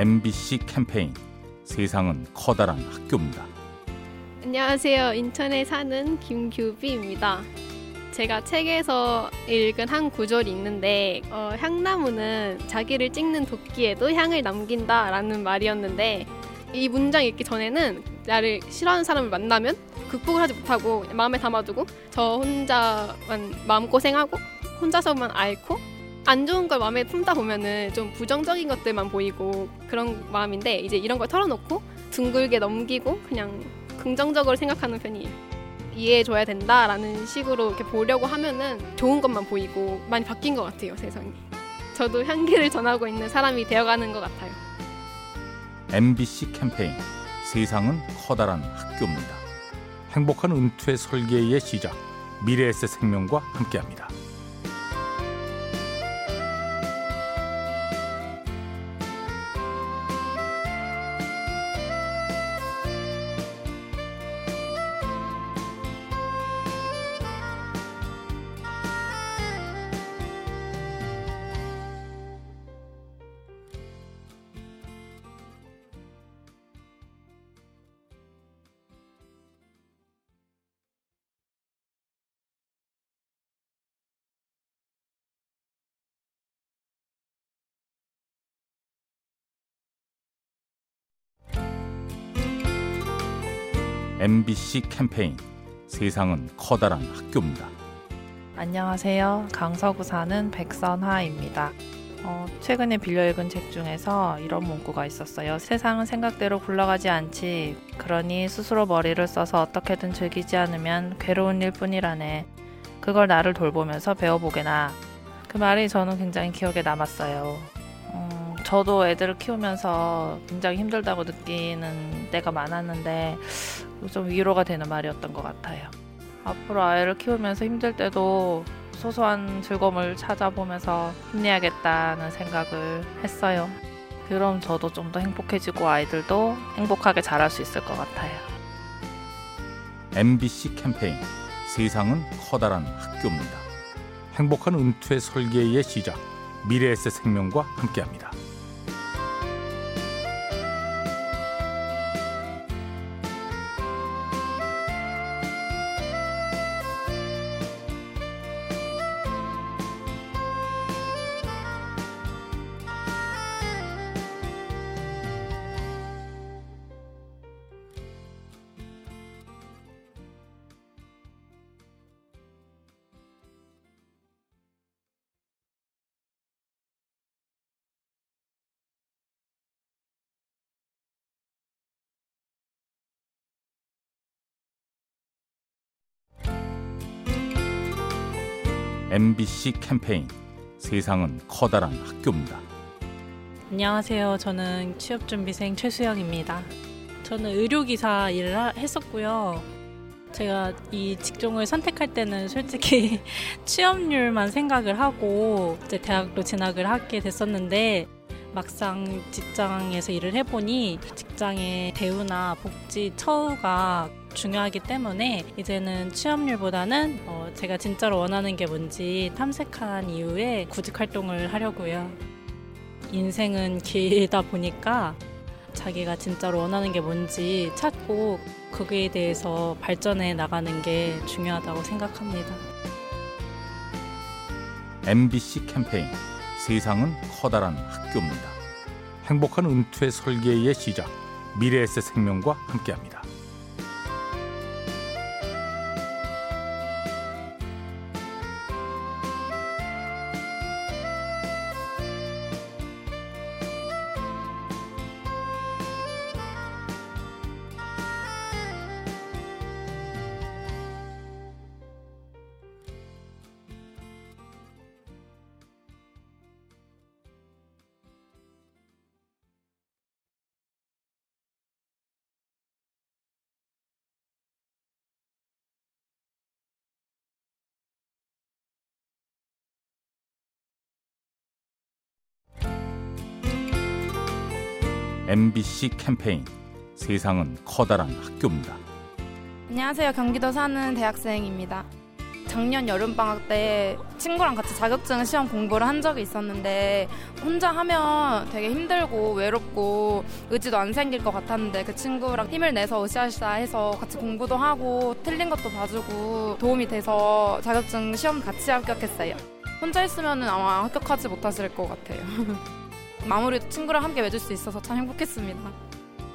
MBC 캠페인 세상은 커다란 학교입니다. 안녕하세요. 인천에 사는 김규비입니다. 제가 책에서 읽은 한 구절이 있는데 어, 향나무는 자기를 찍는 도끼에도 향을 남긴다라는 말이었는데 이 문장 읽기 전에는 나를 싫어하는 사람을 만나면 극복을 하지 못하고 마음에 담아두고 저 혼자만 마음고생하고 혼자서만 앓고 안 좋은 걸 마음에 품다 보면은 좀 부정적인 것들만 보이고 그런 마음인데 이제 이런 걸 털어놓고 둥글게 넘기고 그냥 긍정적으로 생각하는 편이에요. 이해해줘야 된다라는 식으로 이렇게 보려고 하면은 좋은 것만 보이고 많이 바뀐 것 같아요 세상이. 저도 향기를 전하고 있는 사람이 되어가는 것 같아요. MBC 캠페인 세상은 커다란 학교입니다. 행복한 은퇴 설계의 시작 미래에셋 생명과 함께합니다. MBC 캠페인 세상은 커다란 학교입니다. 안녕하세요. 강서구 사는 백선하입니다. 어, 최근에 빌려 읽은 책 중에서 이런 문구가 있었어요. 세상은 생각대로 굴러가지 않지. 그러니 스스로 머리를 써서 어떻게든 즐기지 않으면 괴로운 일 뿐이라네. 그걸 나를 돌보면서 배워보게나. 그 말이 저는 굉장히 기억에 남았어요. 음, 저도 애들을 키우면서 굉장히 힘들다고 느끼는 때가 많았는데 좀 위로가 되는 말이었던 것 같아요. 앞으로 아이를 키우면서 힘들 때도 소소한 즐거움을 찾아보면서 힘내야겠다는 생각을 했어요. 그럼 저도 좀 더 행복해지고 아이들도 행복하게 자랄 수 있을 것 같아요. MBC 캠페인 세상은 커다란 학교입니다. 행복한 은퇴 설계의 시작 미래에셋 생명과 함께합니다. MBC 캠페인 세상은 커다란 학교입니다. 안녕하세요. 저는 취업준비생 최수영입니다. 저는 의료기사 일을 하- 했었고요. 제가 이 직종을 선택할 때는 솔직히 취업률만 생각을 하고 이제 대학로 진학을 하게 됐었는데 막상 직장에서 일을 해보니 직장의 대우나 복지 처우가 중요하기 때문에 이제는 취업률보다는 어, 제가 진짜로 원하는 게 뭔지 탐색한 이후에 구직 활동을 하려고요. 인생은 길다 보니까 자기가 진짜로 원하는 게 뭔지 찾고 거기에 대해서 발전해 나가는 게 중요하다고 생각합니다. MBC 캠페인 세상은 커다란 학교입니다. 행복한 은퇴 설계의 시작 미래에셋 생명과 함께합니다. MBC 캠페인 세상은 커다란 학교입니다. 안녕하세요. 경기도 사는 대학생입니다. 작년 여름방학 때 친구랑 같이 자격증 시험 공부를 한 적이 있었는데 혼자 하면 되게 힘들고 외롭고 의지도 안 생길 것 같았는데 그 친구랑 힘을 내서 으쌰으쌰 해서 같이 공부도 하고 틀린 것도 봐주고 도움이 돼서 자격증 시험 같이 합격했어요. 혼자 있으면 아마 합격하지 못하실 것 같아요. 마무리도 친구랑 함께 맺을 수 있어서 참 행복했습니다.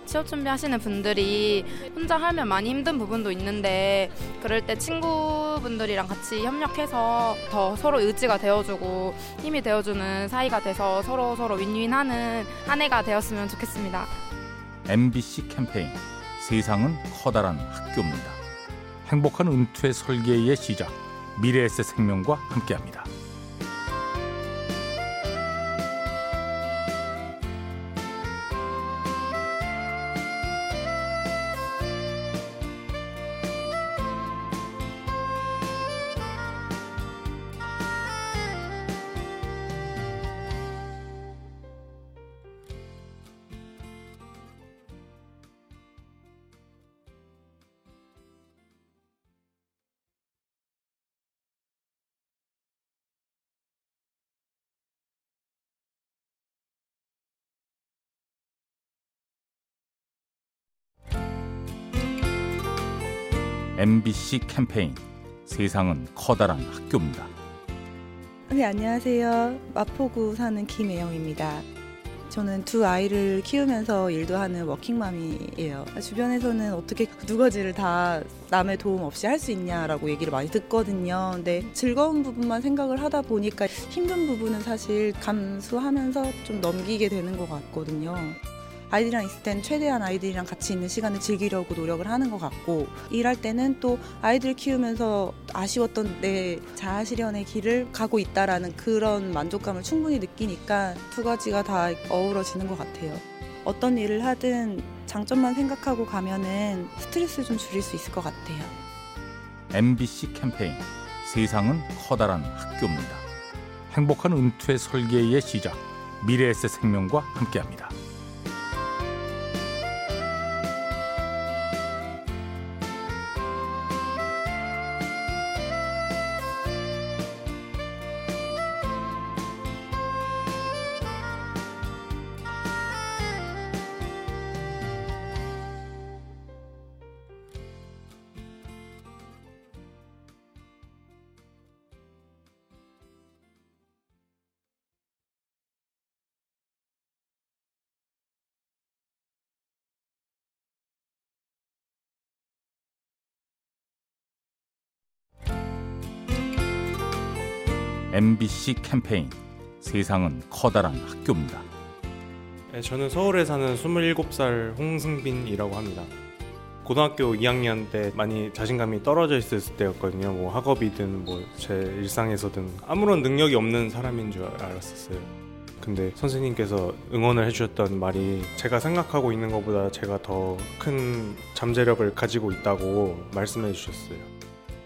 취업 준비하시는 분들이 혼자 하면 많이 힘든 부분도 있는데 그럴 때 친구분들이랑 같이 협력해서 더 서로 의지가 되어주고 힘이 되어주는 사이가 돼서 서로 서로 윈윈하는 한 해가 되었으면 좋겠습니다. MBC 캠페인 세상은 커다란 학교입니다. 행복한 은퇴 설계의 시작 미래에셋 생명과 함께합니다. MBC 캠페인 세상은 커다란 학교입니다. 네, 안녕하세요. 마포구 사는 김혜영입니다. 저는 두 아이를 키우면서 일도 하는 워킹맘이에요. 주변에서는 어떻게 두 가지를 다 남의 도움 없이 할 수 있냐라고 얘기를 많이 듣거든요. 근데 즐거운 부분만 생각을 하다 보니까 힘든 부분은 사실 감수하면서 좀 넘기게 되는 것 같거든요. 아이들이랑 있을 땐 최대한 아이들이랑 같이 있는 시간을 즐기려고 노력을 하는 것 같고 일할 때는 또 아이들 키우면서 아쉬웠던 내 자아 실현의 길을 가고 있다라는 그런 만족감을 충분히 느끼니까 두 가지가 다 어우러지는 것 같아요. 어떤 일을 하든 장점만 생각하고 가면은 스트레스를 좀 줄일 수 있을 것 같아요. MBC 캠페인 세상은 커다란 학교입니다. 행복한 은퇴 설계의 시작 미래에셋 생명과 함께합니다. MBC 캠페인 세상은 커다란 학교입니다. 네, 저는 서울에 사는 27살 홍승빈이라고 합니다. 고등학교 2학년 때 많이 자신감이 떨어져 있을 때였거든요. 뭐 학업이든 뭐 제 일상에서든 아무런 능력이 없는 사람인 줄 알았었어요. 근데 선생님께서 응원을 해주셨던 말이 제가 생각하고 있는 것보다 제가 더 큰 잠재력을 가지고 있다고 말씀해 주셨어요.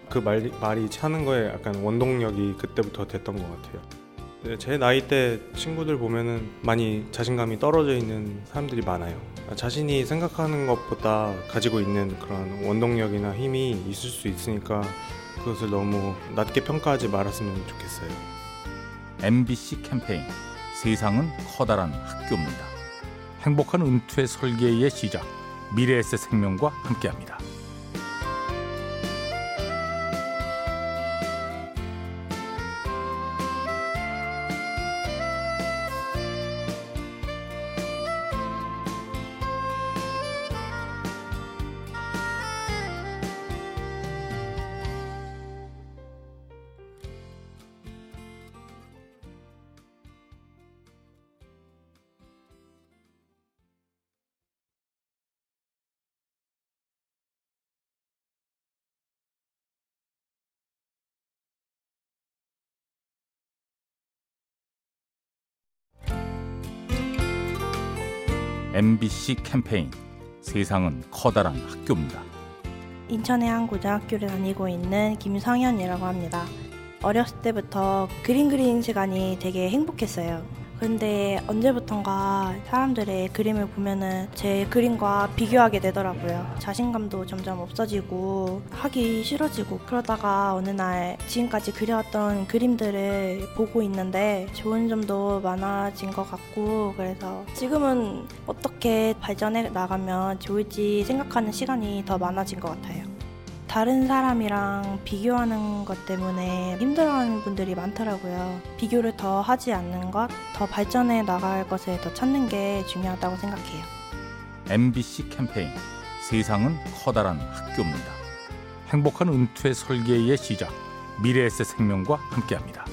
그 말, 말이 차는 거에 약간 원동력이 그때부터 됐던 것 같아요. 네, 제 나이 때 친구들 보면은 많이 자신감이 떨어져 있는 사람들이 많아요. 자신이 생각하는 것보다 가지고 있는 그런 원동력이나 힘이 있을 수 있으니까 그것을 너무 낮게 평가하지 말았으면 좋겠어요. MBC 캠페인 세상은 커다란 학교입니다. 행복한 은퇴 설계의 시작 미래에셋 생명과 함께합니다. MBC 캠페인 세상은 커다란 학교입니다. 인천의 한 고등학교를 다니고 있는 김성현이라고 합니다. 어렸을 때부터 그림 그리는 시간이 되게 행복했어요. 근데 언제부턴가 사람들의 그림을 보면은 제 그림과 비교하게 되더라고요. 자신감도 점점 없어지고 하기 싫어지고 그러다가 어느 날 지금까지 그려왔던 그림들을 보고 있는데 좋은 점도 많아진 것 같고 그래서 지금은 어떻게 발전해 나가면 좋을지 생각하는 시간이 더 많아진 것 같아요. 다른 사람이랑 비교하는 것 때문에 힘들어하는 분들이 많더라고요. 비교를 더 하지 않는 것, 더 발전해 나갈 것을 더 찾는 게 중요하다고 생각해요. MBC 캠페인 세상은 커다란 학교입니다. 행복한 은퇴 설계의 시작 미래에셋 생명과 함께합니다.